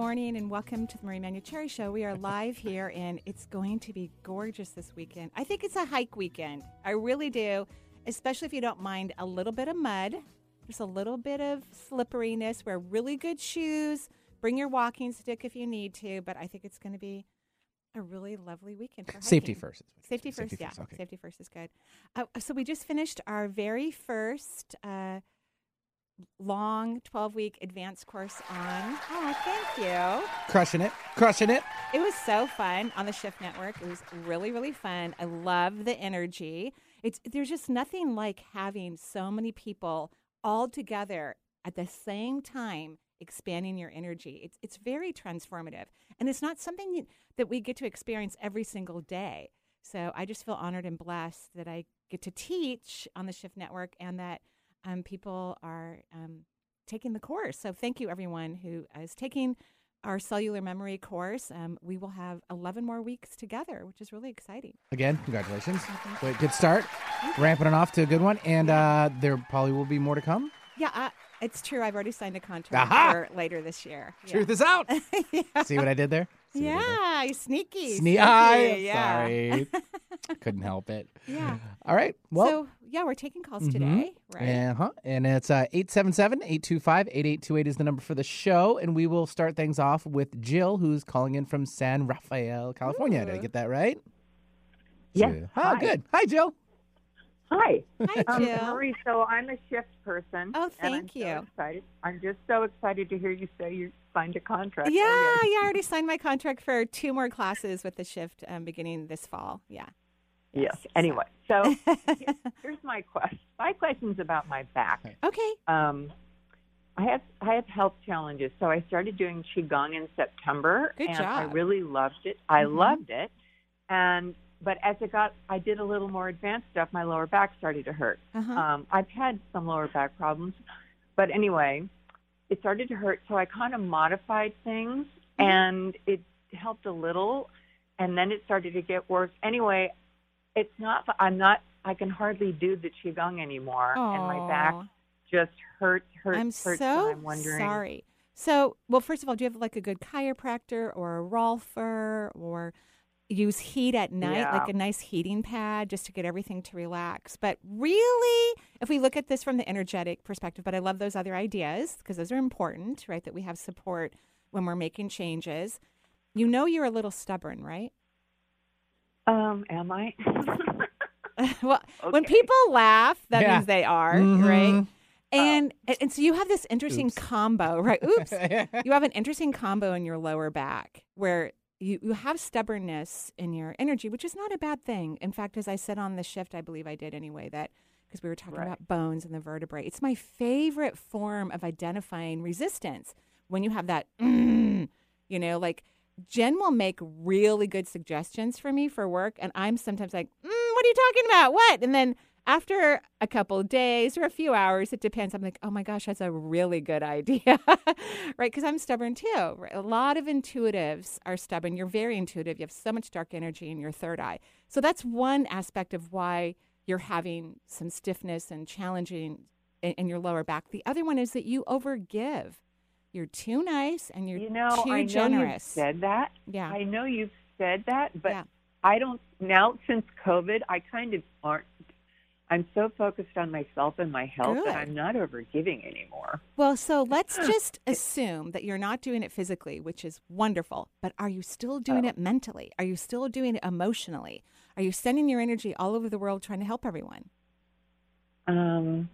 Good morning and welcome to the Marie Manuchehri Show. We are live here and it's going to be gorgeous this weekend. I think it's a hike weekend. I really do, especially if you don't mind a little bit of mud, just a little bit of slipperiness. Wear really good shoes. Bring your walking stick if you need to, but I think it's going to be a really lovely weekend for hiking. Safety first. Safety first, Safety yeah. first, okay. Safety first is good. Uh, so we just finished our very first uh, long 12 week advanced course on. Oh, thank you. Crushing it. Crushing it. It was so fun on the Shift Network. It was really, really fun. I love the energy. It's there's just nothing like having so many people all together at the same time expanding your energy. It's it's very transformative, and it's not something that we get to experience every single day. So I just feel honored and blessed that I get to teach on the Shift Network, and that um, people are um, taking the course. So thank you, everyone who is taking our cellular memory course. Um, we will have 11 more weeks together, which is really exciting. Again, congratulations. Wait, good start. Ramping it off to a good one. And uh, there probably will be more to come. Yeah, uh, it's true. I've already signed a contract Aha! for later this year. Yeah. Truth is out. yeah. See what I did there? See what did there? Yeah, you sneaky. Sne- I, yeah. Sorry. Couldn't help it. Yeah. All right. Well, so, yeah, we're taking calls mhm. today, right? Uh-huh. And it's uh, 877-825-8828 is the number for the show. And we will start things off with Jill, who's calling in from San Rafael, California. Did I get that right? Yes. So- Oh, Hi. good. Hi, Jill. Hi. Hi, Um, Jill. Marie, so I'm a shift person. Oh, and I'm thank so you. excited. I'm just so excited to hear you say you signed a contract. yeah, Oh, yeah, I already signed my contract for two more classes with the shift um, beginning this fall. Yeah. Yes. Yes. Anyway, so here's my question. My question's about my back. Okay. Um, I have I have health challenges, so I started doing qigong in September, Good and I really loved it. I Mhm. loved it, and but as it got, I did a little more advanced stuff. My lower back started to hurt. Uh-huh. Um, I've had some lower back problems, but anyway, it started to hurt. So I kind of modified things, Mm-hmm. and it helped a little, and then it started to get worse. Anyway, it's not. I'm not. I can hardly do the qigong anymore, and my back just hurts. Hurts. I'm hurts. so I'm wondering. sorry. So, well, first of all, do you have like a good chiropractor or a rolfer or use heat at night, Yeah. like a nice heating pad just to get everything to relax? But really, if we look at this from the energetic perspective, but I love those other ideas because those are important, right? That we have support when we're making changes. You know, you're a little stubborn, right? Um, am I? well, when people laugh, that Yeah. means they are, Mhm. right? And, and and so you have this interesting Oops. combo, right? Oops. you have an interesting combo in your lower back where you, you have stubbornness in your energy, which is not a bad thing. In fact, as I said on the shift, I believe I did anyway, that because we were talking Right. about bones and the vertebrae. It's my favorite form of identifying resistance when you have that, mm, you know, like Jen will make really good suggestions for me for work. And I'm sometimes like, mm, what are you talking about? What? And then after a couple of days or a few hours, it depends. I'm like, oh my gosh, that's a really good idea, right? Because I'm stubborn too. Right? A lot of intuitives are stubborn. You're very intuitive. You have so much dark energy in your third eye. So that's one aspect of why you're having some stiffness and challenging in, in your lower back. The other one is that you overgive. You're too nice and you're you know, too I know you've generous. said that. yeah. I know you've said that, but Yeah. I don't now since COVID. I kind of aren't. I'm so focused on myself and my health Good. that I'm not overgiving anymore. Well, so let's just assume that you're not doing it physically, which is wonderful, but are you still doing Oh. it mentally? Are you still doing it emotionally? Are you sending your energy all over the world trying to help everyone? Um,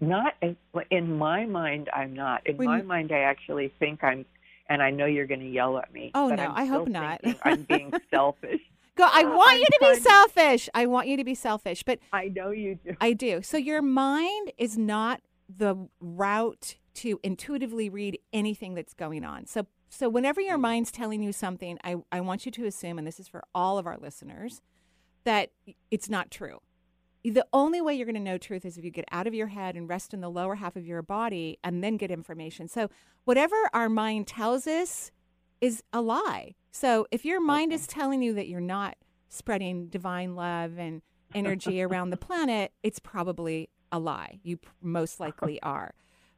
not in my mind. I'm not. In When my mind, I actually think I'm. And I know you're going to yell at me. Oh, no, I'm I hope not. I'm being selfish. Go, I Oh, want you to be selfish. I want you to be selfish, but I know you do. I do. So your mind is not the route to intuitively read anything that's going on. So So whenever your mm-hmm. mind's telling you something, I, I want you to assume, and this is for all of our listeners, that it's not true. The only way you're going to know truth is if you get out of your head and rest in the lower half of your body and then get information. So whatever our mind tells us is a lie. So if your mind is telling you that you're not spreading divine love and energy around the planet, it's probably a lie. You most likely are.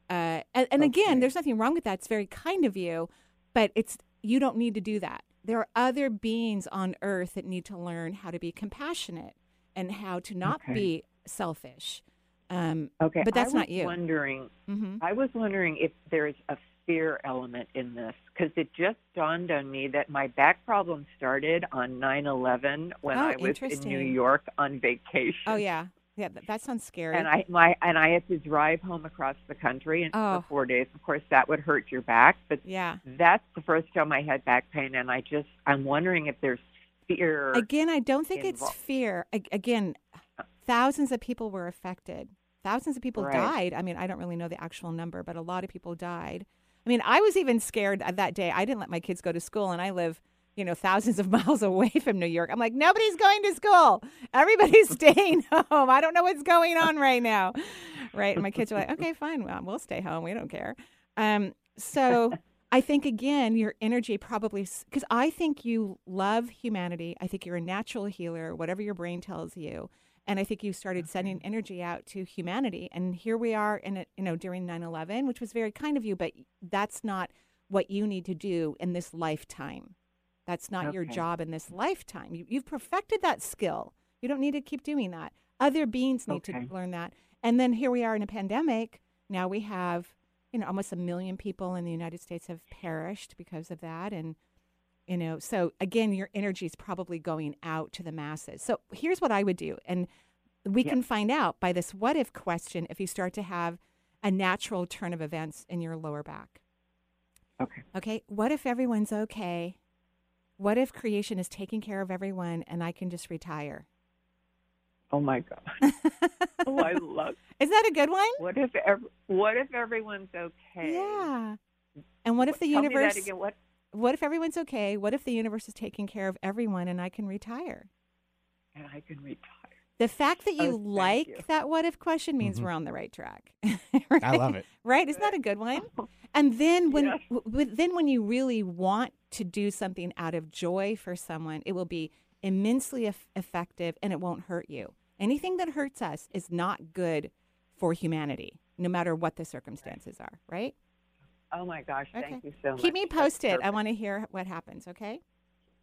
Uh, and, and again, there's nothing wrong with that. It's very kind of you, but it's you don't need to do that. There are other beings on Earth that need to learn how to be compassionate and how to not Okay. be selfish. Um, Okay, But that's I was not you. Wondering, mhm. I was wondering if there's a fear element in this because it just dawned on me that my back problem started on 9/11 when Oh, I was in New. York on vacation. Oh yeah, yeah. That, sounds scary. And I my and I had to drive home across the country and Oh. for four days. Of course, that would hurt your back, but yeah. that's the first time I had back pain, and I just I'm wondering if there's fear. Again, I don't think it's fear. A- Again, thousands of people were affected. Thousands of people Right. died. I mean, I don't really know the actual number, but a lot of people died. I mean, I was even scared that day. I didn't let my kids go to school, and I live, you know, thousands of miles away from New York. I'm like, nobody's going to school. Everybody's staying home. I don't know what's going on right now. Right. And my kids are like, okay, fine. Well, we'll stay home. We don't care. Um, so I think, again, your energy probably, because I think you love humanity. I think you're a natural healer, whatever your brain tells you. And I think you started sending energy out to humanity. And here we are in it, you know, during 9-11, which was very kind of you, but that's not what you need to do in this lifetime. That's not your job in this lifetime. You, you've perfected that skill. You don't need to keep doing that. Other beings need Okay. to learn that. And then here we are in a pandemic. Now we have, you know, almost a million people in the United States have perished because of that. And, you know, so again, your energy is probably going out to the masses. So here's what I would do. And we Yeah. can find out by this what if question if you start to have a natural turn of events in your lower back. okay, Okay, what if everyone's okay? What if creation is taking care of everyone and I can just retire? Oh my god, oh I love. Is that a good one? What if ev- what if everyone's okay? Yeah. And what if the Tell me universe that again. What? what if everyone's okay? What if the universe is taking care of everyone and I can retire? And I can retire. The fact that you Oh, like you. that what if question means Mhm. we're on the right track. I love it. Right? Isn't that a good one? And then when Yes. w- w- then when you really want to do something out of joy for someone, it will be immensely eff- effective and it won't hurt you. Anything that hurts us is not good for humanity, no matter what the circumstances are, right? Oh my gosh! Okay. Thank you so much. Keep me posted. I want to hear what happens, okay?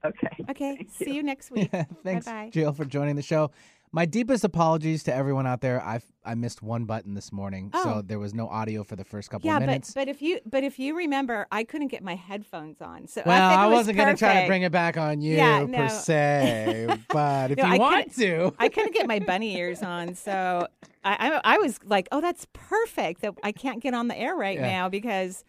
Okay. Okay. Thank See you next week. Thanks, Bye-bye. Jill, for joining the show. My deepest apologies to everyone out there. I I missed one button this morning, Oh. so there was no audio for the first couple Yeah, of but minutes. but if you but if you remember, I couldn't get my headphones on, so well, I, think I, was wasn't gonna try to bring it back on you Yeah, per se, but if No, you I want to, I couldn't get my bunny ears on, so I, I I was like, oh, that's perfect. That I can't get on the air right Yeah. now because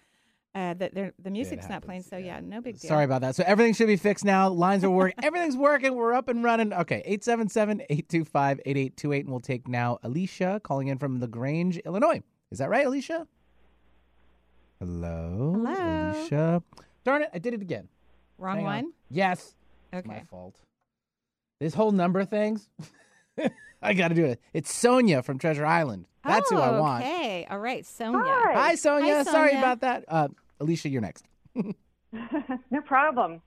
uh, the the, the music's not playing. So yeah. yeah, no big deal. Sorry about that. So everything should be fixed now. Lines are working. Everything's working. We're up and running. Okay, 877-825-8828 and we'll take now Alicia calling in from LaGrange, Illinois. Is that right, Alicia? Hello. Hello. Alicia. Darn it, I did it again. Wrong Hang on. one. Yes. Okay. my fault. This whole number of things. I got to do it. It's Sonia from Treasure Island. That's who I Oh, want. Okay. All right, Sonia. Hi. Hi, Sonia. Hi, Sorry about that. Uh, Alicia, you're next. no problem.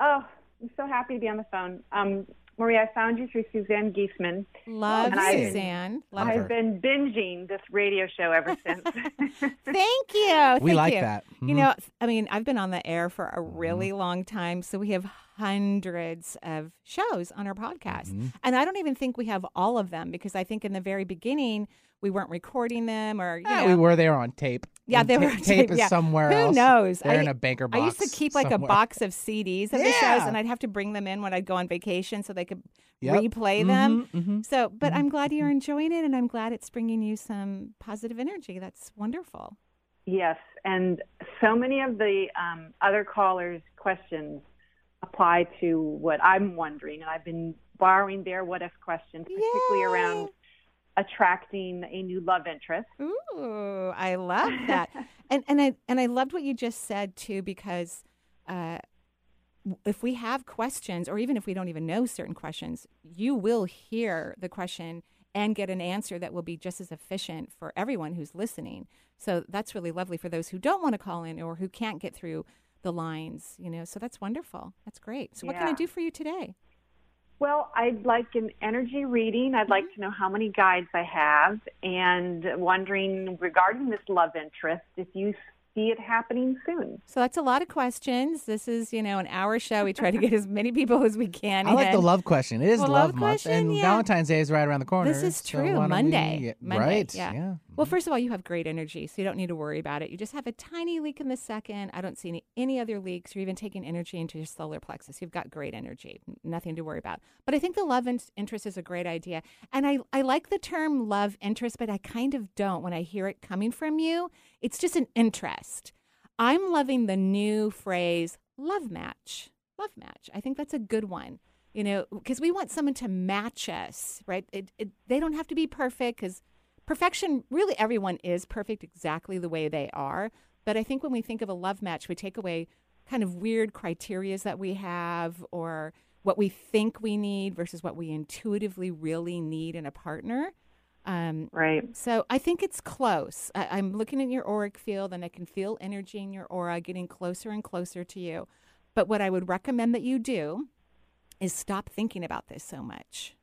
Oh, I'm so happy to be on the phone. Um, Maria, I found you through Suzanne Giesemann. Love And I- Suzanne. Love Love her. her. I've been binging this radio show ever since. Thank you. we Thank like you. that. You Mhm. know, I mean, I've been on the air for Mm-hmm. a really long time, so we have hundreds of shows on our podcast. Mhm. And I don't even think we have all of them because I think in the very beginning we weren't recording them or you Yeah, know. we were there on tape. Yeah, And they ta- were on tape. tape, is yeah. somewhere Who else. knows? They're I- in a banker box. I used to keep like a box of CDs of the shows and I'd have to bring them in when I'd go on vacation so they could Yep. replay them. Mhm, mhm. So, but Mhm, I'm glad you're enjoying it and I'm glad it's bringing you some positive energy. That's wonderful. yes, and so many of the um, other callers' questions apply to what I'm wondering, and I've been borrowing their what if questions, particularly Yay. around attracting a new love interest. Ooh, I love that. and and I and I loved what you just said too because uh, if we have questions or even if we don't even know certain questions, you will hear the question and get an answer that will be just as efficient for everyone who's listening. So that's really lovely for those who don't want to call in or who can't get through the lines, you know. So that's wonderful. That's great. So yeah. what can I do for you today? Well, I'd like an energy reading. I'd mm-hmm. like to know how many guides I have and wondering regarding this love interest if you see it happening soon. So that's a lot of questions. This is, you know, an hour show. We try to get as many people as we can. I like the love question. It is well, love, love month, and yeah. Valentine's Day is right around the corner. This is true. So Monday. We, Monday. Right. Yeah. yeah. Well, mm-hmm. first of all, you have great energy, so you don't need to worry about it. You just have a tiny leak in the second. I don't see any, any other leaks. You're even taking energy into your solar plexus. You've got great energy. Nothing to worry about. But I think the love interest is a great idea. And I, I like the term love interest, but I kind of don't when I hear it coming from you. It's just an interest. I'm loving the new phrase love match. Love match. I think that's a good one. You know, because we want someone to match us, right? It, it, they don't have to be perfect because perfection, really, everyone is perfect exactly the way they are. But I think when we think of a love match, we take away kind of weird criterias that we have or what we think we need versus what we intuitively really need in a partner. Um, right. So I think it's close. I, am looking at your auric field and I can feel energy in your aura getting closer and closer to you. But what I would recommend that you do is stop thinking about this so much.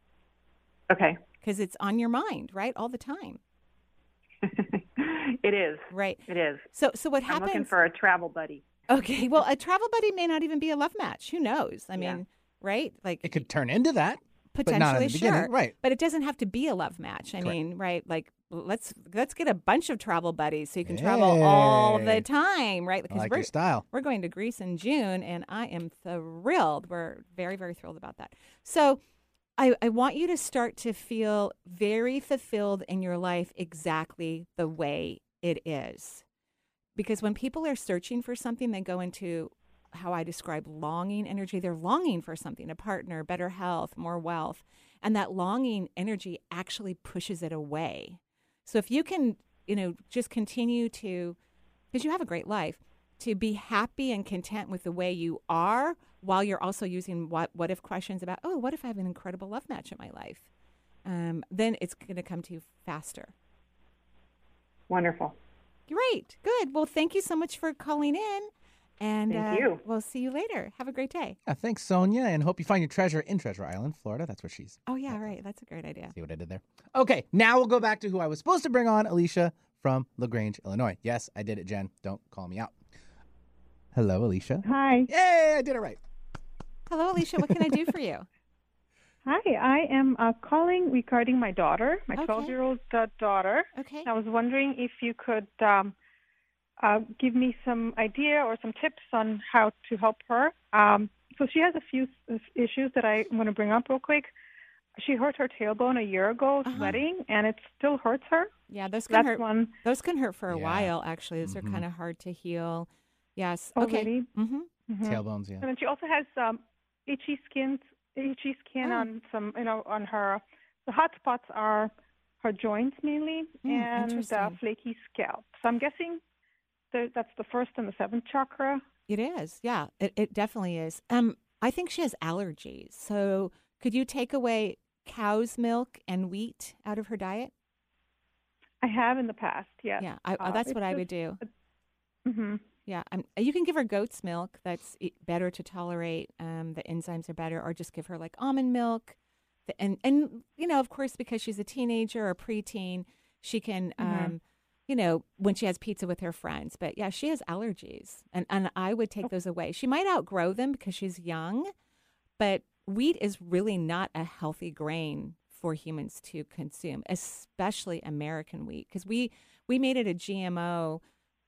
Okay. Because it's on your mind, right? All the time. it is. Right. It is. So so what happens? I'm looking for a travel buddy. Okay. Well, a travel buddy may not even be a love match. Who knows? I mean, yeah. right? Like it could turn into that potentially sure right but it doesn't have to be a love match i Correct. mean right like let's let's get a bunch of travel buddies so you can hey. travel all the time right because like we're, style we're going to greece in june and i am thrilled we're very very thrilled about that so I, I want you to start to feel very fulfilled in your life exactly the way it is. Because when people are searching for something, they go into how I describe longing energy. They're longing for something, a partner, better health, more wealth. And that longing energy actually pushes it away. So if you can, you know, just continue to, because you have a great life, to be happy and content with the way you are while you're also using what, what if questions about, oh, what if I have an incredible love match in my life? Um, then it's going to come to you faster. Wonderful. Great. Good. Well, thank you so much for calling in. And Thank uh, you. We'll see you later. Have a great day. Yeah, thanks, Sonia, and hope you find your treasure in Treasure Island, Florida. That's where she's. Oh yeah, right. That's a great idea. See what I did there? Okay, now we'll go back to who I was supposed to bring on, Alicia from Lagrange, Illinois. Yes, I did it, Jen. Don't call me out. Hello, Alicia. Hi. Yay, I did it right. Hello, Alicia. What can I do for you? Hi, I am uh, calling regarding my daughter, my 12 okay. year old uh, daughter. Okay. I was wondering if you could um, uh, give me some idea or some tips on how to help her. Um, so she has a few issues that I want to bring up real quick. She hurt her tailbone a year ago uh-huh. sweating, and it still hurts her. Yeah, those can That's hurt. One. Those can hurt for a yeah. while. Actually, those mm-hmm. are kind of hard to heal. Yes. Oh, okay. Really? Mm-hmm. Mm-hmm. Tailbones. Yeah. And then she also has um, itchy skin, itchy skin oh. on some, you know, on her. The hot spots are her joints mainly, mm, and uh, flaky scalp. So I'm guessing the, that's the first and the seventh chakra. It is, yeah. It, it definitely is. Um, I think she has allergies. So could you take away cow's milk and wheat out of her diet? I have in the past, yes. Yeah, I, uh, that's what I would do. Mm-hmm. Yeah, um, you can give her goat's milk. That's better to tolerate. Um, the enzymes are better, or just give her like almond milk. And and you know, of course, because she's a teenager or preteen, she can mm-hmm. um, you know, when she has pizza with her friends. But yeah, she has allergies, and and I would take those away. She might outgrow them because she's young, but wheat is really not a healthy grain for humans to consume, especially American wheat, because we we made it a GMO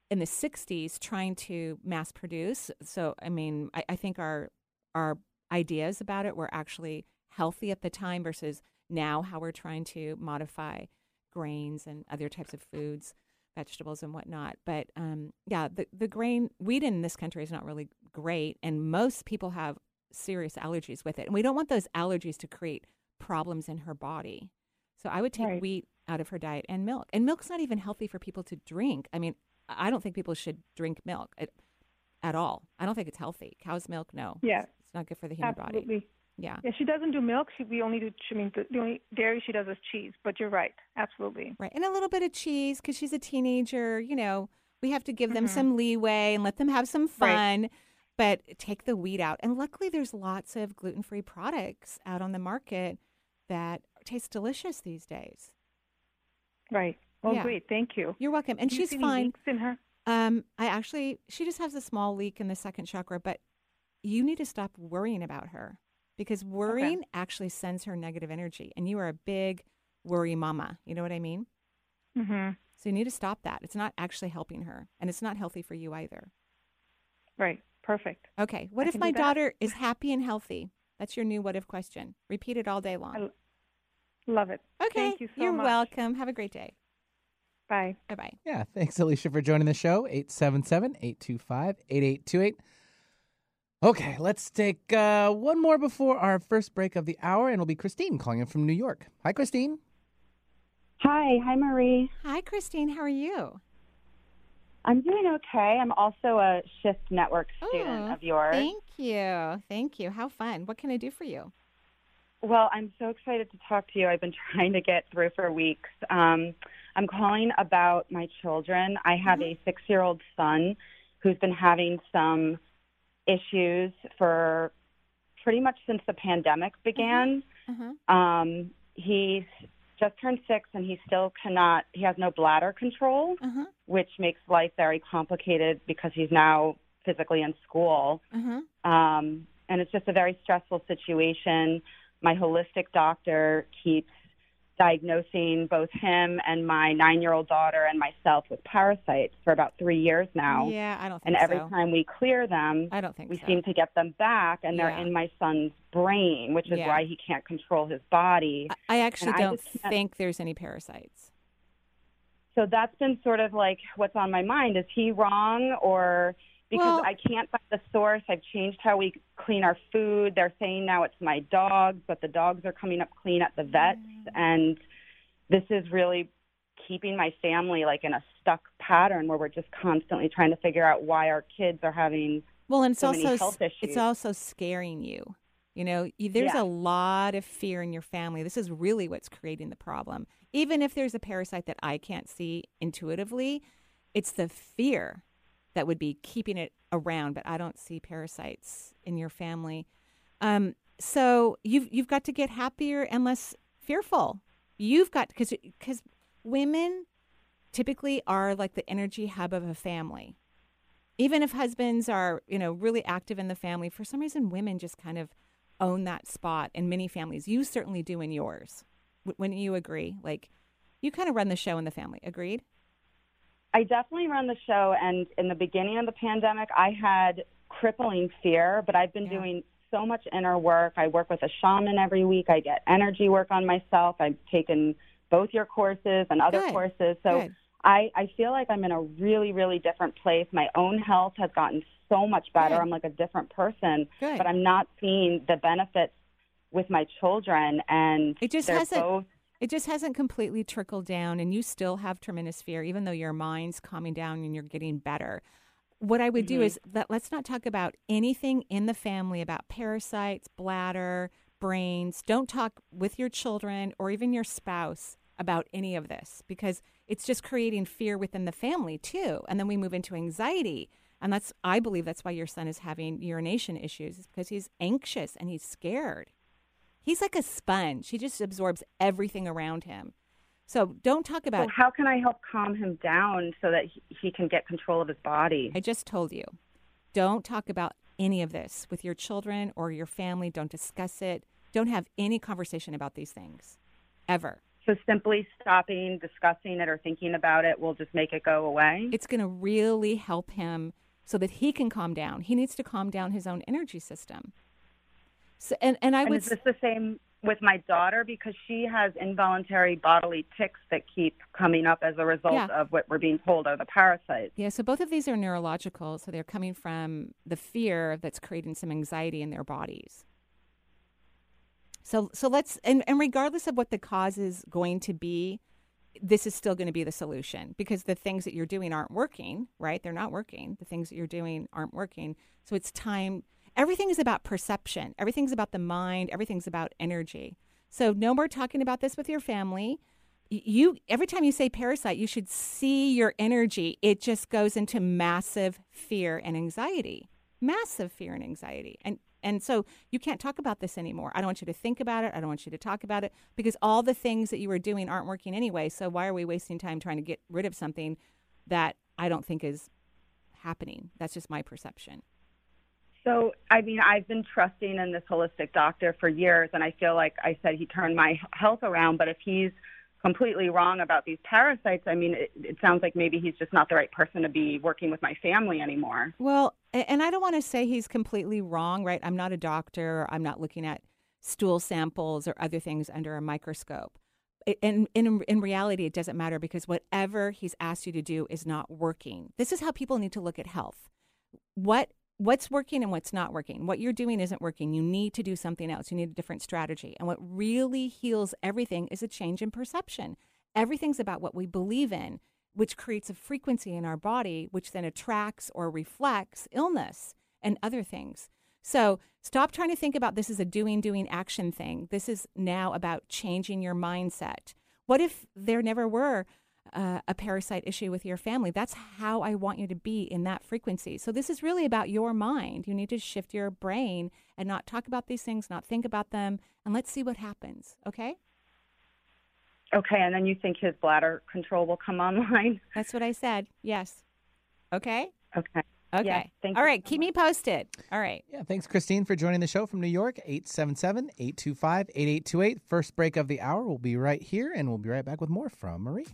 in the 60s trying to mass produce. So I mean, I, I think our our ideas about it were actually healthy at the time versus now how we're trying to modify grains and other types of foods vegetables and whatnot. But um, yeah, the, the grain wheat in this country is not really great, and most people have serious allergies with it. And we don't want those allergies to create problems in her body. So I would take right. wheat out of her diet and milk. And milk's not even healthy for people to drink. I mean, I don't think people should drink milk at, at all. I don't think it's healthy. Cow's milk, no. Yeah. It's not good for the human Absolutely. body. Yeah. Yeah, she doesn't do milk. She, we only do. I mean, the, the only dairy she does is cheese. But you're right. Absolutely. Right. And a little bit of cheese because she's a teenager. You know, we have to give them Mhm. some leeway and let them have some Right. fun. But take the wheat out. And luckily, there's lots of gluten free products out on the market that taste delicious these days. Right. Oh, Yeah. great. Thank you. You're welcome. And Do she's fine. leaks in her. Um, I actually, she just has a small leak in the second chakra, but you need to stop worrying about her because worrying actually sends her negative energy. And you are a big worry mama. You know what I mean? Mm-hmm. So you need to stop that. It's not actually helping her, and it's not healthy for you either. Right. Perfect. Okay. What I if my daughter is happy and healthy? That's your new what if question. Repeat it all day long. I Love it. Okay. Thank you so You're much. welcome. Have a great day. Bye. Bye bye. Yeah, thanks, Alicia, for joining the show. 877 825 8828. Okay, let's take uh, one more before our first break of the hour, and it'll be Christine calling in from New York. Hi, Christine. Hi, hi Marie. Hi, Christine. How are you? I'm doing okay. I'm also a Shift Network student Oh, of yours. Thank you. Thank you. How fun. What can I do for you? Well, I'm so excited to talk to you. I've been trying to get through for weeks. Um, I'm calling about my children. I have a six year old son who's been having some issues for pretty much since the pandemic began. Uh-huh. Um, he's just turned six and he still cannot, he has no bladder control. Uh-huh. which makes life very complicated because he's now physically in school. Uh-huh. Um, and it's just a very stressful situation. My holistic doctor keeps diagnosing both him and my nine year old daughter and myself with parasites for about three years now. Yeah, I don't and every so. time we clear them, I don't think we so. seem to get them back, and they're Yeah. in my son's brain, which is Yeah. why he can't control his body. I I actually I don't can't- think there's any parasites. so that's been sort of like what's on my mind. Is he wrong or because Well- I can't find the source? I've changed how we clean our food. They're saying now it's my dogs, but the dogs are coming up clean at the vets, Mm. and this is really keeping my family like in a stuck pattern where we're just constantly trying to figure out why our kids are having Well, and it's so also it's also scaring you. You know, there's Yeah. a lot of fear in your family. This is really what's creating the problem. Even if there's a parasite that I can't see intuitively, it's the fear that would be keeping it around. But I don't see parasites in your family. Um, so you've you've got to get happier and less fearful. You've got because because women typically are like the energy hub of a family even if husbands are you know really active in the family for some reason women just kind of own that spot in many families you certainly do in yours W- wouldn't you agree like you kind of run the show in the family agreed I definitely run the show, and in the beginning of the pandemic, I had crippling fear, but I've been Yeah. doing so much inner work. I work with a shaman every week. I get energy work on myself. I've taken both your courses and other Good. courses. So Good. I, I feel like I'm in a really, really different place. My own health has gotten so much better. Good. I'm like a different person, but I'm not seeing the benefits with my children. And It just they're hasn't- both it just hasn't completely trickled down and you still have tremendous fear even though your mind's calming down and you're getting better. What i would do mm-hmm. is that let's not talk about anything in the family about parasites bladder brains. Don't talk with your children or even your spouse about any of this because it's just creating fear within the family too. And then we move into anxiety. And that's i believe that's why your son is having urination issues is because he's anxious and he's scared He's like a sponge. He just absorbs everything around him. So don't talk So about. how can I help calm him down so that he, he can get control of his body? I just told you. Don't talk about any of this with your children or your family. Don't discuss it. Don't have any conversation about these things ever. So simply stopping discussing it or thinking about it will just make it go away. It's going to really help him so that he can calm down. He needs to calm down his own energy system. So, and, and I and would is this the same with my daughter because she has involuntary bodily ticks that keep coming up as a result Yeah. of what we're being told are the parasites. Yeah, so both of these are neurological, so they're coming from the fear that's creating some anxiety in their bodies. So so let's and, and regardless of what the cause is going to be, this is still going to be the solution because the things that you're doing aren't working, right? They're not working. The things that you're doing aren't working. So it's time. Everything is about perception. Everything's about the mind. Everything's about energy. So no more talking about this with your family. You every time you say parasite, you should see your energy. It just goes into massive fear and anxiety. Massive fear and anxiety. And and so you can't talk about this anymore. I don't want you to think about it. I don't want you to talk about it because all the things that you were doing aren't working anyway. So why are we wasting time trying to get rid of something that I don't think is happening? That's just my perception. So, I mean, I've been trusting in this holistic doctor for years, and I feel like I said he turned my health around. But if he's completely wrong about these parasites, I mean, it, it, sounds like maybe he's just not the right person to be working with my family anymore. Well, and I don't want to say he's completely wrong, right? I'm not a doctor. I'm not looking at stool samples or other things under a microscope. In, in, in reality, it doesn't matter because whatever he's asked you to do is not working. This is how people need to look at health. What what's working and what's not working. What you're doing isn't working. You need to do something else. You need a different strategy. And what really heals everything is a change in perception. Everything's about what we believe in, which creates a frequency in our body, which then attracts or reflects illness and other things. So stop trying to think about this as a doing, doing action thing. This is now about changing your mindset. What if there never were uh, a parasite issue with your family. That's how I want you to be in that frequency. So, this is really about your mind. You need to shift your brain and not talk about these things, not think about them, and let's see what happens. Okay? Okay. And then you think his bladder control will come online? That's what I said. Yes. Okay? Okay. Okay. Yeah, thank All you so keep much. me posted. All right. Yeah, thanks, Christine, for joining the show from New York. 877 825 8828. First break of the hour. We'll be right here, and we'll be right back with more from Marie.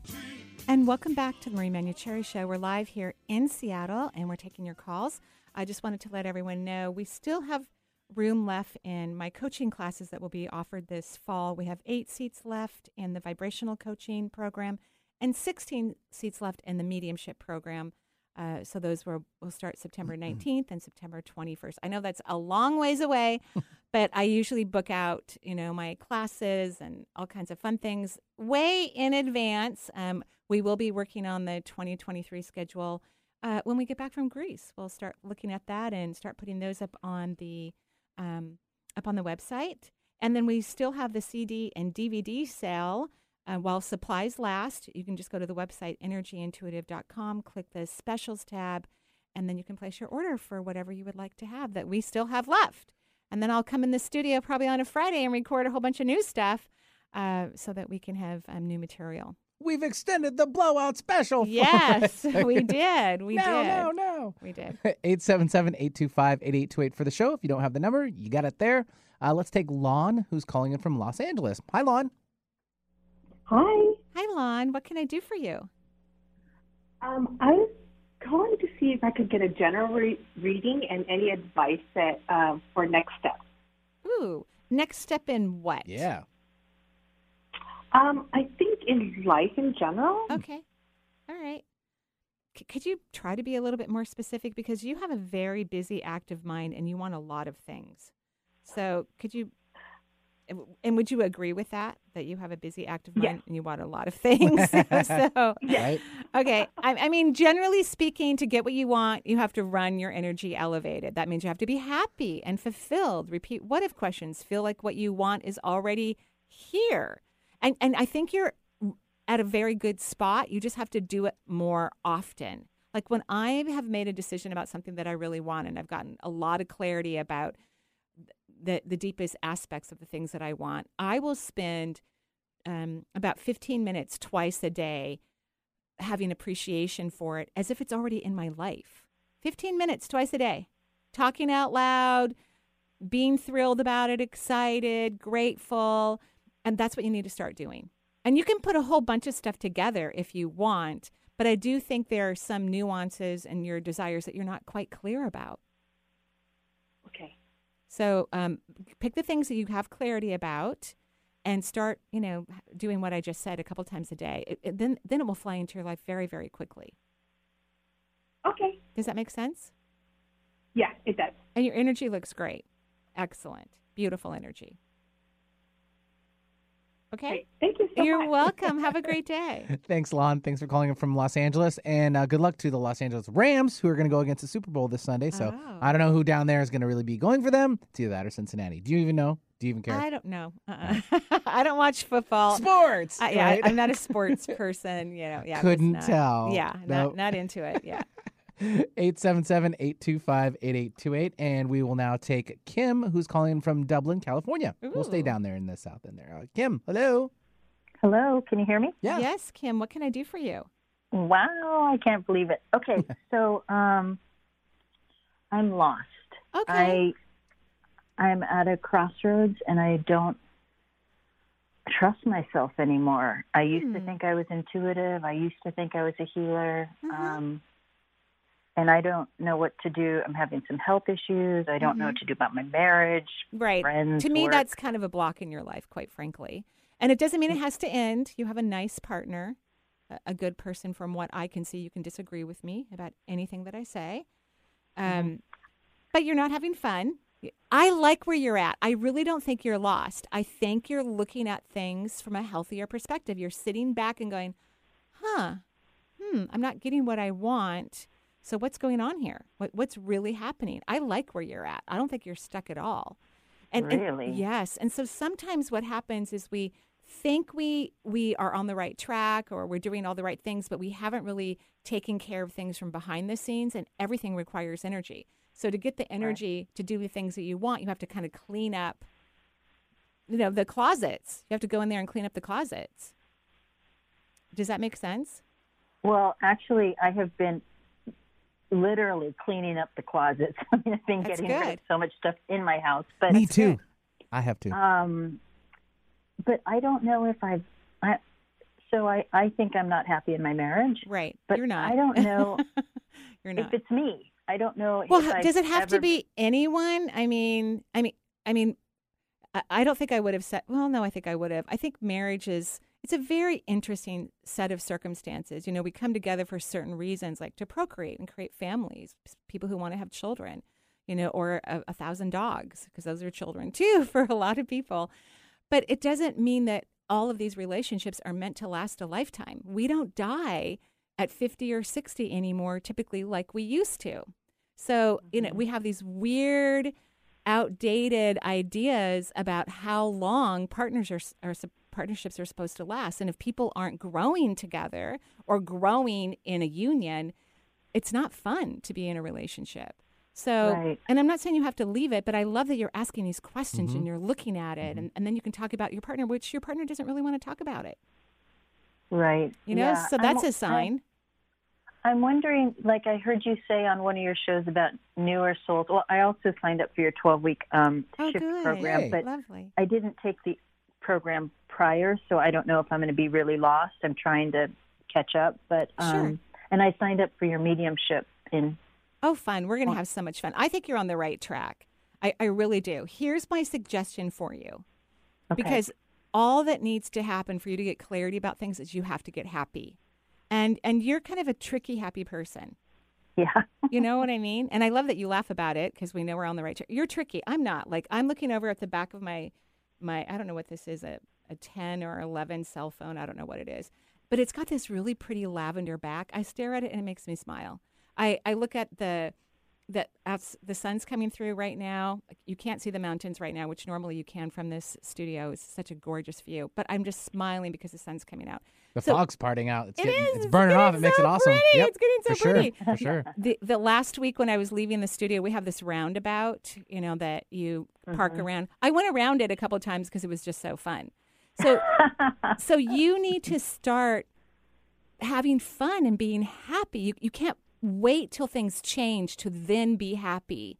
And welcome back to the Marie Manuchehri Show. We're live here in Seattle, and we're taking your calls. I just wanted to let everyone know we still have room left in my coaching classes that will be offered this fall. We have eight seats left in the vibrational coaching program and 16 seats left in the mediumship program. Uh, so those will, will start September 19th and September 21st. I know that's a long ways away, but I usually book out, you know, my classes and all kinds of fun things way in advance. Um, we will be working on the 2023 schedule uh, when we get back from Greece. We'll start looking at that and start putting those up on the um, up on the website. And then we still have the CD and DVD sale uh, while supplies last, you can just go to the website energyintuitive.com, click the specials tab, and then you can place your order for whatever you would like to have that we still have left. And then I'll come in the studio probably on a Friday and record a whole bunch of new stuff uh, so that we can have um, new material. We've extended the blowout special. Yes, we did. We no, did. no, no. No. We did. 877 825 8828 for the show. If you don't have the number, you got it there. Uh, let's take Lon, who's calling in from Los Angeles. Hi, Lon. Hi. Hi, Lon. What can I do for you? Um, I was calling to see if I could get a general re- reading and any advice that uh, for next steps. Ooh, next step in what? Yeah. Um, I think in life in general. Okay. All right. C- could you try to be a little bit more specific because you have a very busy, active mind and you want a lot of things. So, could you and would you agree with that that you have a busy active mind and you want a lot of things? So Right? okay. I, I mean generally speaking to get what you want you have to run your energy elevated. That means you have to be happy and fulfilled. Repeat what if questions. Feel like what you want is already here. And and i think you're at a very good spot. You just have to do it more often. Like when i have made a decision about something that i really want and i've gotten a lot of clarity about the the deepest aspects of the things that I want. I will spend um, about 15 minutes twice a day having appreciation for it as if it's already in my life. 15 minutes twice a day, talking out loud, being thrilled about it, excited, grateful, and that's what you need to start doing. And you can put a whole bunch of stuff together if you want, but I do think there are some nuances in your desires that you're not quite clear about. So um, pick the things that you have clarity about, and start, you know, doing what I just said a couple times a day. It, it- then, then it will fly into your life very, very quickly. Okay. Does that make sense? Yeah, it does. And your energy looks great. Excellent. Beautiful energy. Okay. Thank you so You're much. welcome. Have a great day. Thanks, Lon. Thanks for calling in from Los Angeles. And uh, good luck to the Los Angeles Rams, who are going to go against the Super Bowl this Sunday. So Oh. I don't know who down there is going to really be going for them. It's either that or Cincinnati. Do you even know? Do you even care? I don't know. Uh-uh. I don't watch football. Sports. I, yeah, right? I, am not a sports person. You know, yeah, Couldn't not- tell. Yeah, Nope. not not into it. Yeah. 877 825 8828. And we will now take Kim, who's calling from Dublin, California. We'll stay down there in the south end there. Uh, Kim, hello. Hello, can you hear me? Yeah. Yes, Kim. What can I do for you? Wow, I can't believe it. Okay, so um, I'm lost. Okay. I I'm at a crossroads, and I don't trust myself anymore. I used to Hmm. think I was intuitive. I used to think I was a healer. Mhm. Um, and I don't know what to do. I'm having some health issues. I don't know what to do about my marriage. Right. friends, to me, work. that's kind of a block in your life, quite frankly. And it doesn't mean it has to end. You have a nice partner, a, a good person. From what I can see, you can disagree with me about anything that I say. Um, But you're not having fun. I like where you're at. I really don't think you're lost. I think you're looking at things from a healthier perspective. You're sitting back and going, huh, hmm, I'm not getting what I want. So what's going on here? What, what's really happening? I like where you're at. I don't think you're stuck at all. And, and- yes. And so sometimes what happens is we think we we are on the right track or we're doing all the right things, but we haven't really taken care of things from behind the scenes and everything requires energy. So to get the energy to do the things that you want, you have to kind of clean up you know, the closets. You have to go in there and clean up the closets. Does that make sense? Well, actually, I have been literally cleaning up the closets. I mean, I've been That's getting rid of so much stuff in my house, but Me too. I have to. um, but I don't know if I've. I, so I, I think I'm not happy in my marriage, Right. but You're not. I don't know You're not. if it's me. I don't know. Well, if h- I've does it have to be anyone? I mean, I mean, I mean, I, I don't think I would have said. Well, no, I think I would have. I think marriage is it's a very interesting set of circumstances. You know, we come together for certain reasons, like to procreate and create families. People who want to have children, you know, or a, a thousand dogs because those are children too for a lot of people. But it doesn't mean that all of these relationships are meant to last a lifetime. We don't die at 50 or 60 anymore, typically like we used to. So, you know, mm-hmm. we have these weird, outdated ideas about how long partners are, are partnerships are supposed to last. And if people aren't growing together or growing in a union, it's not fun to be in a relationship. So, Right. and I'm not saying you have to leave it, but I love that you're asking these questions Mm-hmm. and you're looking at it, and, and then you can talk about your partner, which your partner doesn't really want to talk about it. Right. You know, Yeah, so I'm- that's a I'm- sign. I'm wondering, like I heard you say on one of your shows about newer souls. Well, I also signed up for your 12 week um, oh, shift good. program, Yay. but Lovely. I didn't take the program prior, so I don't know if I'm going to be really lost. I'm trying to catch up, but um, Sure. and I signed up for your mediumship in. Oh, fun. We're going to have so much fun. I think you're on the right track. I, I really do. Here's my suggestion for you Okay. because all that needs to happen for you to get clarity about things is you have to get happy. And, and you're kind of a tricky, happy person. yeah, You know what I mean? And I love that you laugh about it because we know we're on the right track. You're tricky. I'm not. Like I'm looking over at the back of my my I don't know what this is a a 10 or 11 cell phone. I don't know what it is. But it's got this really pretty lavender back. I stare at it and it makes me smile. I I look at the that outs- the sun's coming through right now. You can't see the mountains right now, which normally you can from this studio. It's such a gorgeous view. But I'm just smiling because the sun's coming out. The So- fog's parting out. It's It getting, is. It's It's burning off. It makes it awesome. pretty. Yep, It's getting so for sure. pretty. For sure. The the last week when I was leaving the studio, we have this roundabout, you know, that you park mm-hmm. around. I went around it a couple of times because it was just so fun. So so you need to start having fun and being happy. You you can't wait till things change to then be happy.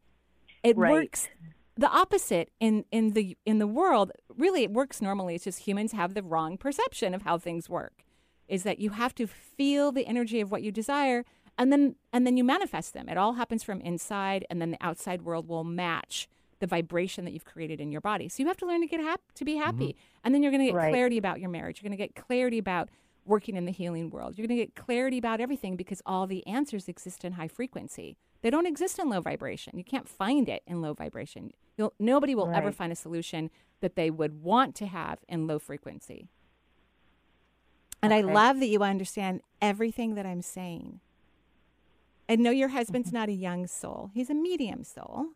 It Right. works the opposite in in the in the world. Really it works normally. It's just humans have the wrong perception of how things work. Is that you have to feel the energy of what you desire and then and then you manifest them. It all happens from inside and then the outside world will match the vibration that you've created in your body. So you have to learn to get happy to be mm-hmm. happy. And then you're going to get Right. clarity about your marriage. You're going to get clarity about working in the healing world. You're going to get clarity about everything because all the answers exist in high frequency. They don't exist in low vibration. You can't find it in low vibration. You'll, nobody will ever find a solution that they would want to have in low frequency. And I love that you understand everything that I'm saying. And know your husband's not a young soul, he's a medium soul.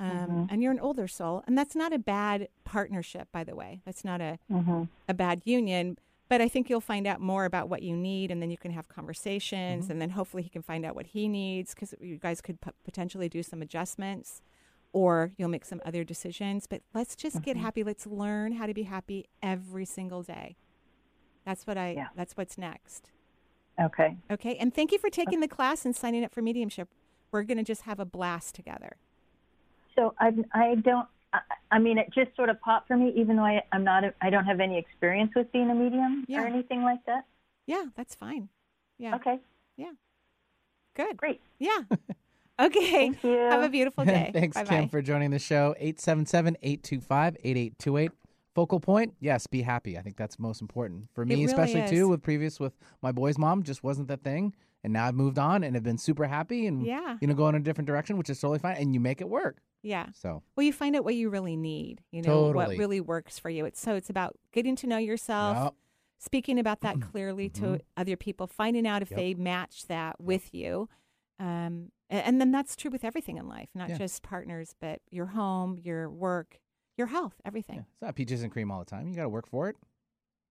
Um, And you're an older soul. And that's not a bad partnership, by the way. That's not a, Mhm. a bad union. But I think you'll find out more about what you need, and then you can have conversations, mm-hmm. and then hopefully he can find out what he needs because you guys could p- potentially do some adjustments or you'll make some other decisions. But let's just get mm-hmm. happy. Let's learn how to be happy every single day. That's what I, Yeah. that's what's next. Okay. Okay. And thank you for taking the class and signing up for mediumship. We're going to just have a blast together. So I I don't. I, I mean, it just sort of popped for me, even though I I'm not. A, I don't have any experience with being a medium Yeah. or anything like that. Yeah, that's fine. Yeah. Okay. Yeah. Good. Great. Yeah. Okay. Thank you. Have a beautiful day. Thanks, Bye-bye. Kim, for joining the show. 877 825 8828. Focal point, yes, be happy. I think that's most important for me, really especially is. too. With previous with my boy's mom, just wasn't that thing, and now I've moved on and have been super happy, and Yeah. you know, going in a different direction, which is totally fine, and you make it work. Yeah. So Well, you find out what you really need, you know, what really works for you. It's so it's about getting to know yourself, Yep. speaking about that clearly to other people, finding out if Yep. they match that with you. Um, and then that's true with everything in life, not Yeah. just partners, but your home, your work, your health, everything. yeah, it's not peaches and cream all the time. You got to work for it.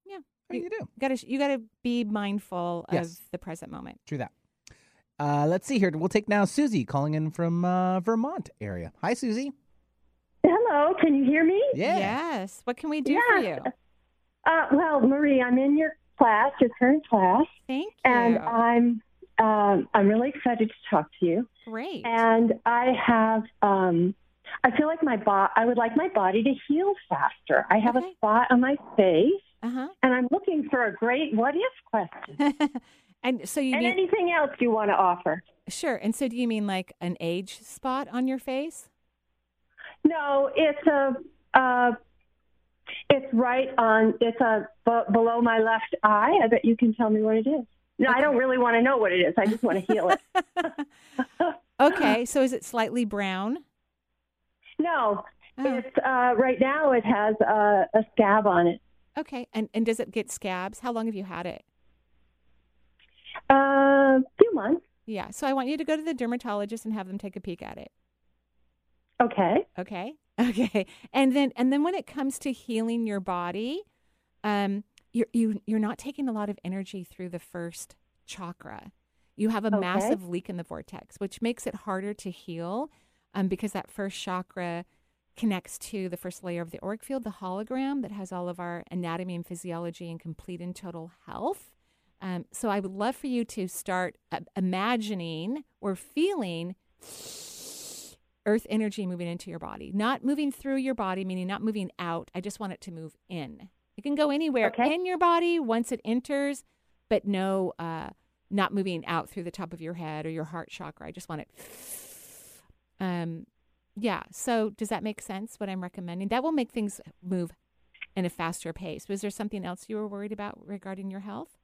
Yeah. Do you do? You got to you got to be mindful Yes. of the present moment. True that. Uh, let's see here. We'll take now Susie calling in from uh, Vermont area. Hi, Susie. Hello, can you hear me? Yeah. Yes. What can we do for you? Uh, well, Marie, I'm in your class, your current class, Thank you. and I'm um, I'm really excited to talk to you. Great. And I have um, I feel like my bo- I would like my body to heal faster. I have Okay. a spot on my face, uh and I'm looking for a great what if question. and so you and anything else you want to offer? sure. And so do you mean like an age spot on your face? No, it's a. Uh, it's right on. It's a b- below my left eye. I bet you can tell me what it is. No, I don't really want to know what it is. I just want to heal it. Okay. so is it slightly brown? no, Oh, it's uh, right now. It has a, a scab on it. okay. And and does it get scabs? How long have you had it? A uh, few months. Yeah. So I want you to go to the dermatologist and have them take a peek at it. Okay. Okay. Okay. And then and then when it comes to healing your body, um, you're you you're not taking a lot of energy through the first chakra. You have a Okay. massive leak in the vortex, which makes it harder to heal, um, because that first chakra connects to the first layer of the auric field, the hologram that has all of our anatomy and physiology and complete and total health. Um, so I would love for you to start uh, imagining or feeling earth energy moving into your body, not moving through your body, meaning not moving out. I just want it to move in. It can go anywhere Okay. in your body once it enters, but no, uh, not moving out through the top of your head or your heart chakra. I just want it. Um, yeah. So does that make sense? What I'm recommending that will make things move in a faster pace. Was there something else you were worried about regarding your health?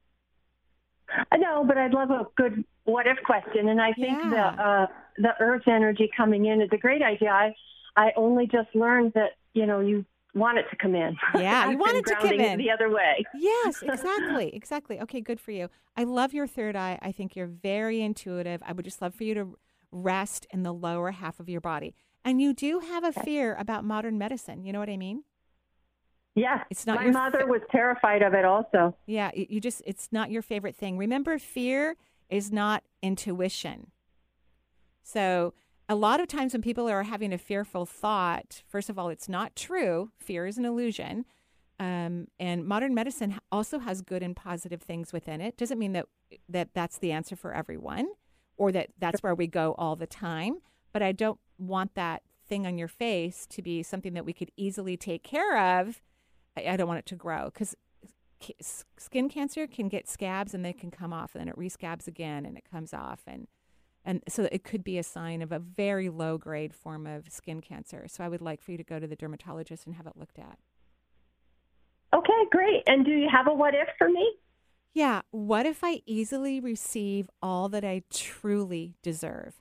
No, but I'd love a good what if question, and I think the uh, the Earth energy coming in is a great idea. I I only just learned that you know you want it to come in. Yeah, you want it to come in. the other way. Yes, exactly. exactly. Okay, good for you. I love your third eye. I think you're very intuitive. I would just love for you to rest in the lower half of your body. And you do have a fear about modern medicine. You know what I mean? Yes, It's not my mother fa- was terrified of it. Also, Yeah, you you just, it's not your favorite thing. Remember, fear is not intuition. So, a lot of times when people are having a fearful thought, first of all, it's not true. Fear is an illusion. Um, and modern medicine also has good and positive things within it. Doesn't mean that that that's the answer for everyone, or that that's where we go all the time. But I don't want that thing on your face to be something that we could easily take care of. I, I don't want it to grow because skin cancer can get scabs and they can come off, and then it rescabs again and it comes off, and and so it could be a sign of a very low grade form of skin cancer. So I would like for you to go to the dermatologist and have it looked at. okay, great. And do you have a what if for me? Yeah. What if I easily receive all that I truly deserve?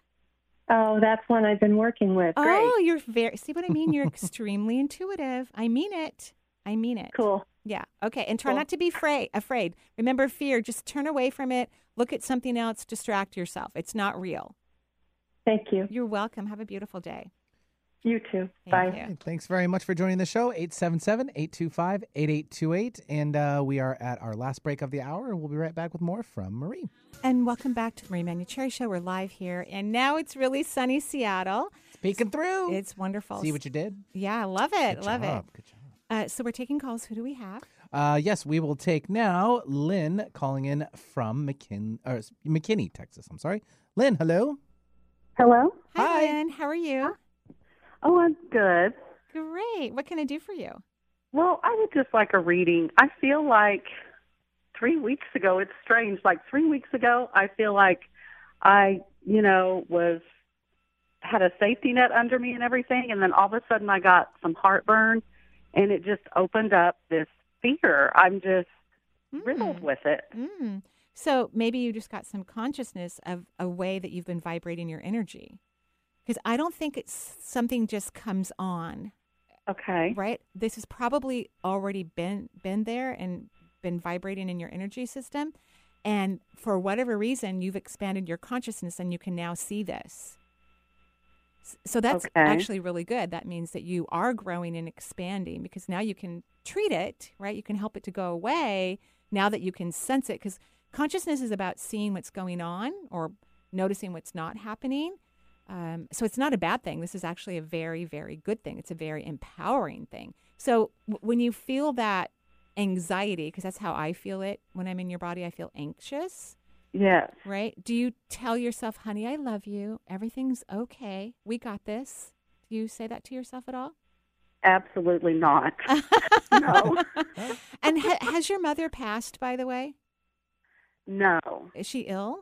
Oh, that's one I've been working with. Great. Oh, you're very. See what I mean? You're extremely intuitive. I mean it. I mean it. Cool. Yeah. Okay. And try Cool. not to be afraid. Afraid. Remember fear. Just turn away from it. Look at something else. Distract yourself. It's not real. Thank you. You're welcome. Have a beautiful day. You too. Thank Bye. you. Thanks very much for joining the show. 877 825 8828. And uh, we are at our last break of the hour. And We'll be right back with more from Marie. And welcome back to the Marie Manuchehri Show. We're live here, and now it's really sunny Seattle. Peeking through. It's wonderful. See what you did? Yeah, I love it. Good love job. it. Good job. Uh, so we're taking calls. Who do we have? Uh, yes, we will take now Lynn calling in from McKin- or McKinney, Texas. I'm sorry. Lynn, hello. Hello. Hi, Hi. Lynn. How are you? Oh, I'm good. Great. What can I do for you? Well, I would just like a reading. I feel like three weeks ago, it's strange. Like three weeks ago, I feel like I, you know, was had a safety net under me and everything, and then all of a sudden I got some heartburn, and it just opened up this fear. I'm just riddled with it. Mm. So maybe you just got some consciousness of a way that you've been vibrating your energy. Because I don't think it's something just comes on. Okay. Right? This has probably already been been there and been vibrating in your energy system. And for whatever reason, you've expanded your consciousness and you can now see this. So that's Okay. actually really good. That means that you are growing and expanding because now you can treat it, right? You can help it to go away now that you can sense it. Because consciousness is about seeing what's going on or noticing what's not happening. Um, so it's not a bad thing. This is actually a very, very good thing. It's a very empowering thing. So w- when you feel that anxiety, because that's how I feel it when I'm in your body, I feel anxious Yes. right? Do you tell yourself, honey, I love you. Everything's okay. We got this. Do you say that to yourself at all? Absolutely not. no. And ha- has your mother passed, by the way? No. Is she ill?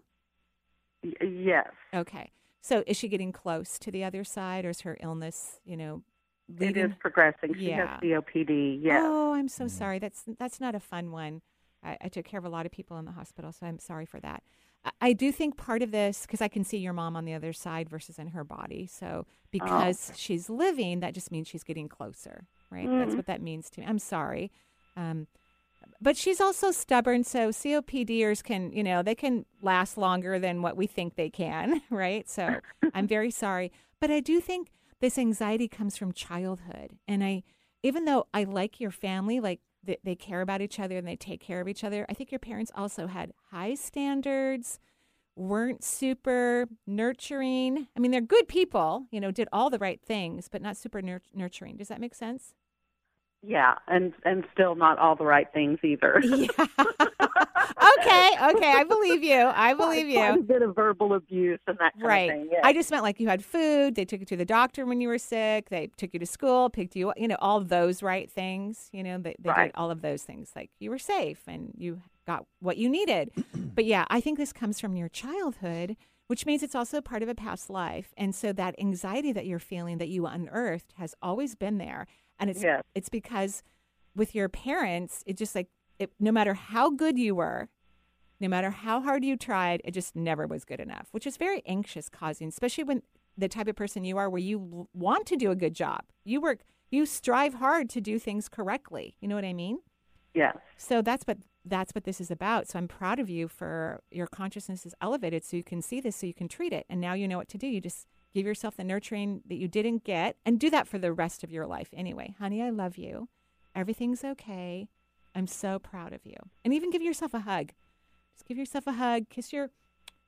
Y- uh, yes. Okay. So is she getting close to the other side or is her illness, you know, It leading? is progressing. She Yeah. has COPD. Yes. Oh, I'm so mm-hmm. sorry. That's that's not a fun one. I, I took care of a lot of people in the hospital, so I'm sorry for that. I, I do think part of this because I can see your mom on the other side versus in her body. So because she's living, that just means she's getting closer, right? That's Mm. what that means to me. I'm sorry. Um, but she's also stubborn, so COPDers can, you know, they can last longer than what we think they can, right? So I'm very sorry. But I do think this anxiety comes from childhood. And I, even though I like your family, like they, they care about each other and they take care of each other, I think your parents also had high standards, weren't super nurturing. I mean, they're good people, you know, did all the right things, but not super nur- nurturing. Does that make sense? Yeah, and and still not all the right things either. Yeah. okay, okay, I believe you. I believe Quite a you. bit of verbal abuse and that kind Right. of thing. Yes. I just meant like you had food. They took you to the doctor when you were sick. They took you to school, picked you, up, you know, all those right things. You know, they, they Right. did all of those things. Like you were safe and you got what you needed. but yeah, I think this comes from your childhood, which means it's also part of a past life. And so that anxiety that you're feeling that you unearthed has always been there. And it's Yes. it's because with your parents, it just like it, no matter how good you were, no matter how hard you tried, it just never was good enough, which is very anxious causing, especially when the type of person you are where you want to do a good job. You work, you strive hard to do things correctly. You know what I mean? yes. So that's what that's what this is about. So I'm proud of you for your consciousness is elevated so you can see this so you can treat it. And now you know what to do. You just give yourself the nurturing that you didn't get and do that for the rest of your life anyway. Honey, I love you. Everything's okay. I'm so proud of you. And even give yourself a hug. Just give yourself a hug, kiss your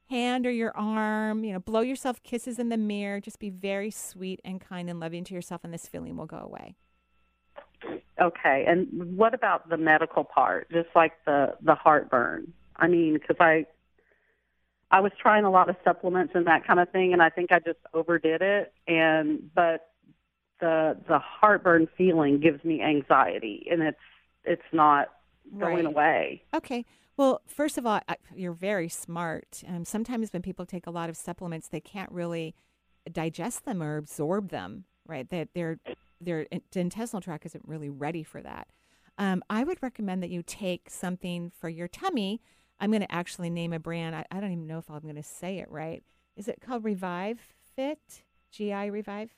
hand or your arm, you know, blow yourself kisses in the mirror. Just be very sweet and kind and loving to yourself and this feeling will go away. Okay. And what about the medical part? Just like the the heartburn. I mean, because I I was trying a lot of supplements and that kind of thing, and I think I just overdid it. And but the the heartburn feeling gives me anxiety, and it's it's not going away. Okay. Well, first of all, I, you're very smart. Um, sometimes when people take a lot of supplements, they can't really digest them or absorb them. Right? That their their intestinal tract isn't really ready for that. Um, I would recommend that you take something for your tummy. I'm going to actually name a brand. I, I don't even know if I'm going to say it right. Is it called Revive Fit GI Revive.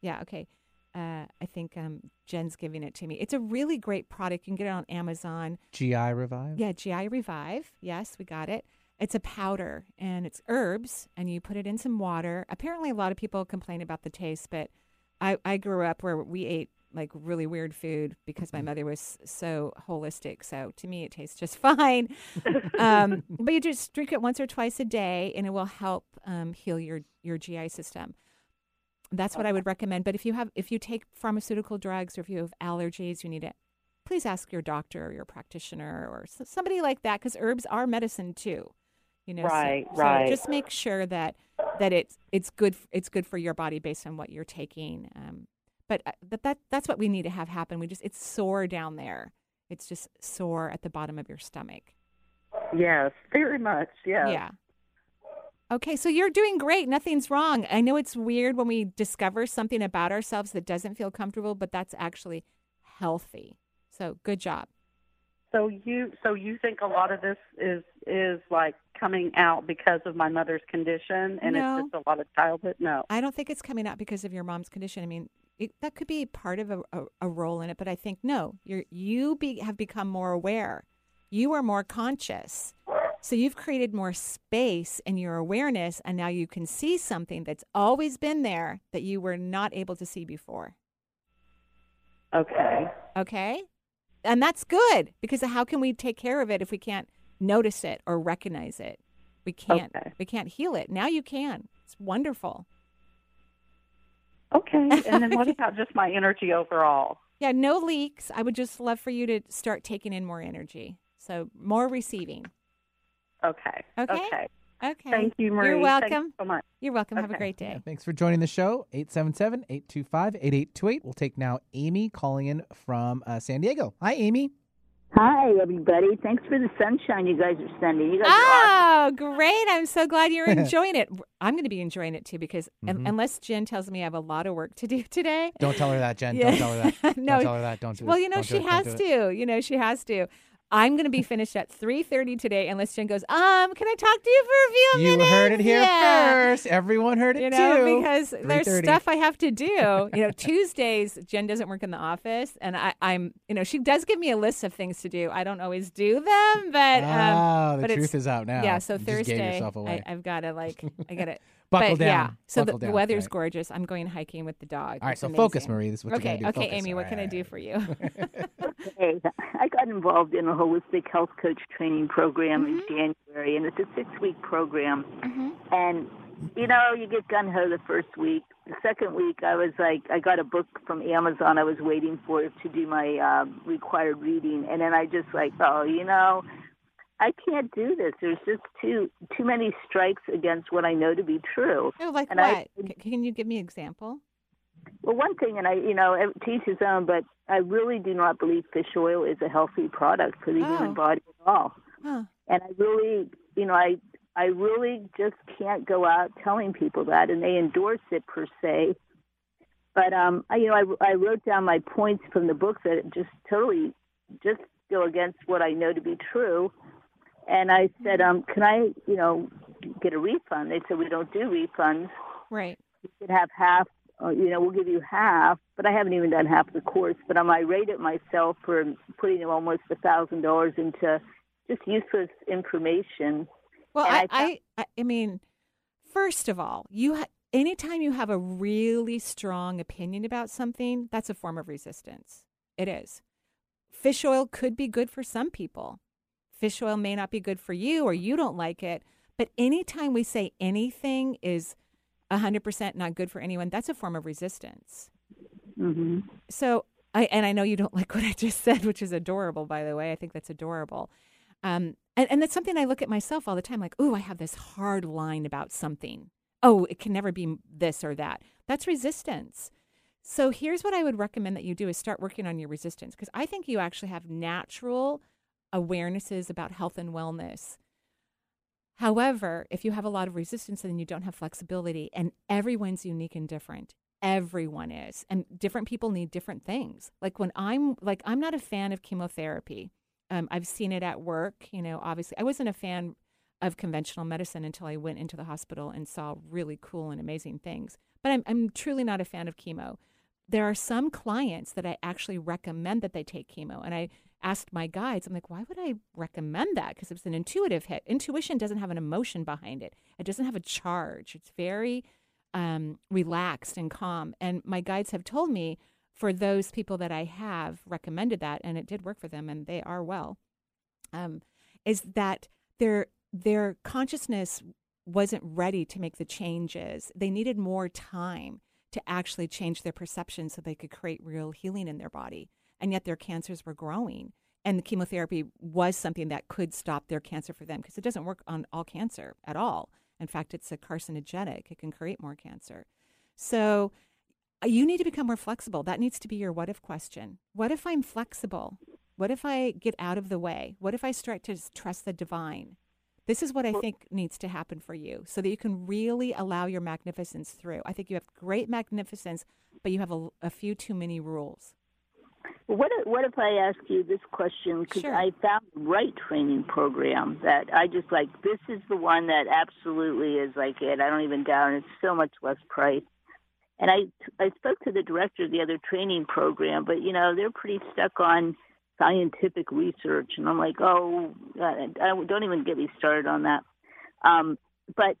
Yeah, okay. Uh, I think um, Jen's giving it to me. It's a really great product. You can get it on Amazon. GI Revive? Yeah, GI Revive. Yes, we got it. It's a powder and it's herbs, and you put it in some water. Apparently, a lot of people complain about the taste, but I, I grew up where we ate like really weird food because my mother was so holistic. So to me, it tastes just fine. um, but you just drink it once or twice a day, and it will help um, heal your your GI system. That's what I would recommend. But if you have if you take pharmaceutical drugs or if you have allergies, you need it. Please ask your doctor or your practitioner or somebody like that because herbs are medicine too. You know, so- Right, so, right. just make sure that that it's it's good it's good for your body based on what you're taking. Um, but uh, but that that's what we need to have happen. We just it's sore down there. It's just sore at the bottom of your stomach. Yes, very much. Yes. Yeah. Okay, so you're doing great. Nothing's wrong. I know it's weird when we discover something about ourselves that doesn't feel comfortable, but that's actually healthy. So good job. So you so you think a lot of this is is like coming out because of my mother's condition and No. it's just a lot of childhood? No. I don't think it's coming out because of your mom's condition. I mean, it, that could be part of a, a, a role in it, but I think no, you're you be, have become more aware. You are more conscious. So you've created more space in your awareness, and now you can see something that's always been there that you were not able to see before. Okay. Okay. And that's good because how can we take care of it if we can't notice it or recognize it? We can't. Okay. We can't heal it. Now you can. It's wonderful. Okay. And then what about just my energy overall? Yeah, no leaks. I would just love for you to start taking in more energy. So more receiving. Okay. Okay. Okay. Okay. Thank you, Marie. You're Thank you welcome. so much. You're welcome. Have a great day. Thanks for joining the show. 877 825 8828. We'll take now Amy calling in from uh, San Diego. Hi, Amy. Hi, everybody. Thanks for the sunshine you guys are sending. You guys are awesome. Oh, great. I'm so glad you're enjoying it. I'm going to be enjoying it too because Mhm. unless Jen tells me I have a lot of work to do today. Don't tell her that, Jen. Yeah. Don't tell her that. no, Don't tell her that. Don't do Well, you know she. Has to. You know she has to. I'm going to be finished at 3:30 today unless Jen goes, "Um, can I talk to you for a few You minutes?" You heard it here Yeah. first. Everyone heard it You know, too. because there's stuff I have to do. You know, Tuesdays Jen doesn't work in the office, and I, I'm, you know, she does give me a list of things to do. I don't always do them, but um, Ah, the but truth is out now. Yeah, so You Thursday. I, I've got to like, I got to Buckle but, Yeah, so Buckle the, the down, weather's right. gorgeous. I'm going hiking with the dog. All right, It's so focus. Marie. This is what you okay, gotta do. okay, Focus. Amy, All what can I do for you? Hey, I got involved in a holistic health coach training program Mm-hmm. in January, and it's a six week program. And, you know, you get gun ho the first week. The second week, I was like, I got a book from Amazon I was waiting for to do my uh, required reading. And then I just like, oh, you know, I can't do this. There's just too too many strikes against what I know to be true. oh, like And what? C- can you give me an example? Well, one thing, and I, you know, ev- to each his own, but I really do not believe fish oil is a healthy product for the Oh. human body at all. Huh. And I really, you know, I, I really just can't go out telling people that, and they endorse it per se. But um, I, you know, I, I wrote down my points from the book that just totally just go against what I know to be true. And I said, um, can I, you know, get a refund? They said we don't do refunds Right. you could have half, uh, you know, we'll give you half, but I haven't even done half the course. But I'm irate at myself for putting almost a thousand dollars into just useless information. Well, I, I I, I, I mean, first of all, you ha- anytime you have a really strong opinion about something, that's a form of resistance. It is. Fish oil could be good for some people. Fish oil may not be good for you, or you don't like it. But anytime we say anything is 100% not good for anyone, that's a form of resistance. Mm-hmm. So I and I know you don't like what I just said, which is adorable, by the way. I think that's adorable. Um, and, and that's something I look at myself all the time, like, oh, I have this hard line about something. Oh, it can never be this or that. That's resistance. So here's what I would recommend that you do is start working on your resistance because I think you actually have natural awarenesses about health and wellness. However, if you have a lot of resistance, then you don't have flexibility, and everyone's unique and different. Everyone is, and different people need different things. Like when I'm like, I'm not a fan of chemotherapy. Um, I've seen it at work. You know, obviously, I wasn't a fan of conventional medicine until I went into the hospital and saw really cool and amazing things. But I'm, I'm truly not a fan of chemo. There are some clients that I actually recommend that they take chemo. And I asked my guides, I'm like, why would I recommend that? Because it's an intuitive hit. Intuition doesn't have an emotion behind it, it doesn't have a charge. It's very um, relaxed and calm. And my guides have told me for those people that I have recommended that, and it did work for them, and they are well, um, is that their their consciousness wasn't ready to make the changes. They needed more time to actually change their perception so they could create real healing in their body. And yet their cancers were growing. And the chemotherapy was something that could stop their cancer for them because it doesn't work on all cancer at all. In fact, it's a carcinogenic, it can create more cancer. So uh, you need to become more flexible. That needs to be your what if question. What if I'm flexible? What if I get out of the way? What if I start to trust the divine? This is what I think needs to happen for you so that you can really allow your magnificence through. I think you have great magnificence, but you have a, a few too many rules. What if, what if I ask you this question? Because Sure. I found the right training program that I just like. This is the one that absolutely is like it. I don't even doubt it. It's so much less price. And I I spoke to the director of the other training program, but you know they're pretty stuck on scientific research, and I'm like, oh, I, I, don't even get me started on that. Um, but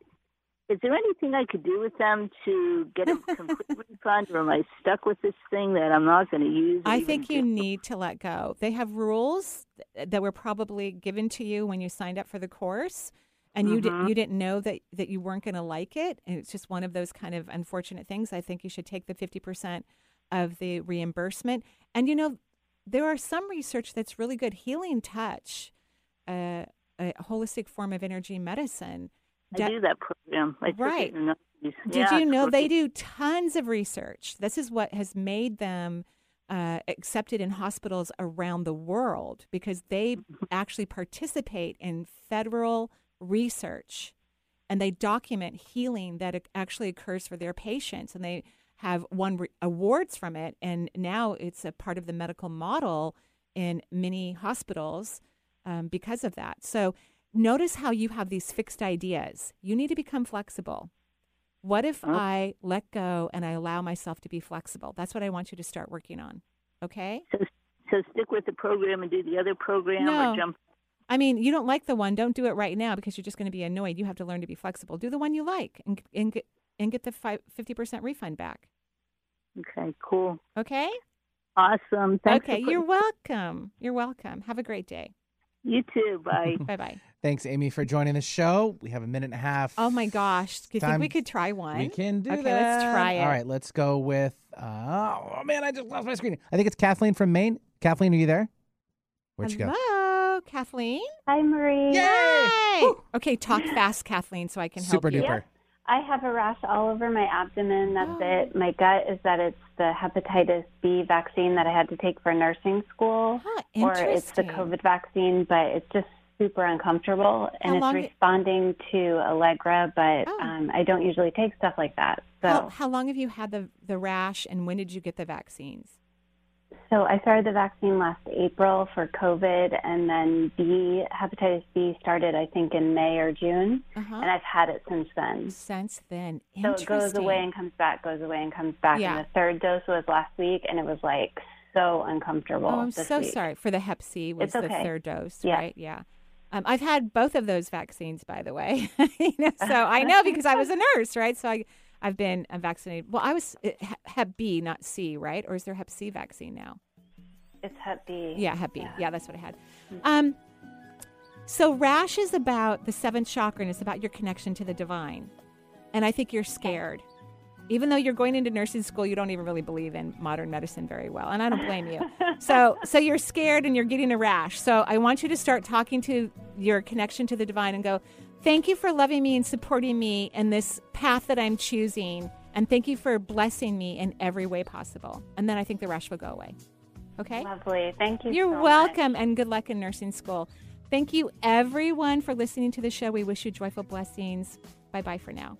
is there anything I could do with them to get a complete refund, or am I stuck with this thing that I'm not going to use? I think you need to let go. They have rules that were probably given to you when you signed up for the course, and you Mhm. didn't you didn't know that that you weren't going to like it, and it's just one of those kind of unfortunate things. I think you should take the fifty percent of the reimbursement, and you know there are some research that's really good. Healing touch, uh, a holistic form of energy medicine. I do that program. I Right. in the 90s. Did Yeah, you know they do tons of research? This is what has made them uh, accepted in hospitals around the world because they Mm-hmm. actually participate in federal research and they document healing that actually occurs for their patients and they have won re- awards from it and now it's a part of the medical model in many hospitals um, because of that so notice how you have these fixed ideas you need to become flexible what if Okay. i let go and i allow myself to be flexible that's what i want you to start working on okay So, so stick with the program and do the other program, No. or jump. I mean, you don't like the one. Don't do it right now because you're just going to be annoyed. You have to learn to be flexible. Do the one you like and and get and get the fi- 50% refund back. Okay, cool, Okay? awesome. Thanks okay, you're welcome. You're welcome. Have a great day. You too. Bye. Bye-bye. Thanks, Amy, for joining the show. We have a minute and a half. Oh my gosh. Do you think we could try one? We can do okay, that. let's try it. All right, let's go with. Uh, oh man, I just lost my screen. I think it's Kathleen from Maine. Kathleen, are you there? Where'd you go? Hello, Kathleen. Hi, Marie. Yay! Okay, talk fast, Kathleen, so I can help Super you. duper. I have a rash all over my abdomen. That's Oh. it. My gut is that it's the hepatitis B vaccine that I had to take for nursing school, Huh, or it's the interesting. COVID vaccine, but it's just super uncomfortable and How it's responding to Allegra, but Oh. um, I don't usually take stuff like that. So, How, how long have you had the, the rash and when did you get the vaccines? so I started the vaccine last April for COVID, and then B hepatitis B started I think in May or June, Uh-huh. and I've had it since then. Since then. So it goes away and comes back, goes away and comes back. Yeah. And the third dose was last week, and it was like so uncomfortable. Oh, I'm so week. sorry for the Hep C was It's the third dose, Yeah. right? Yeah. Um, I've had both of those vaccines, by the way. you know, so I know because I was a nurse, right? So I, I've been uh, vaccinated. Well, I was uh, Hep- Hep B, not C, right? Or is there Hep C vaccine now? It's Hep B. Yeah, Hep B. Yeah, that's what I had. Um, so rash is about the seventh chakra, and it's about your connection to the divine. And I think you're scared. Even though you're going into nursing school, you don't even really believe in modern medicine very well, and I don't blame you. so, so you're scared and you're getting a rash. So I want you to start talking to your connection to the divine and go, "Thank you for loving me and supporting me in this path that I'm choosing, and thank you for blessing me in every way possible." And then I think the rash will go away. Okay. Lovely. Thank you. You're so much. welcome and good luck in nursing school. Thank you, everyone, for listening to the show. We wish you joyful blessings. Bye bye for now.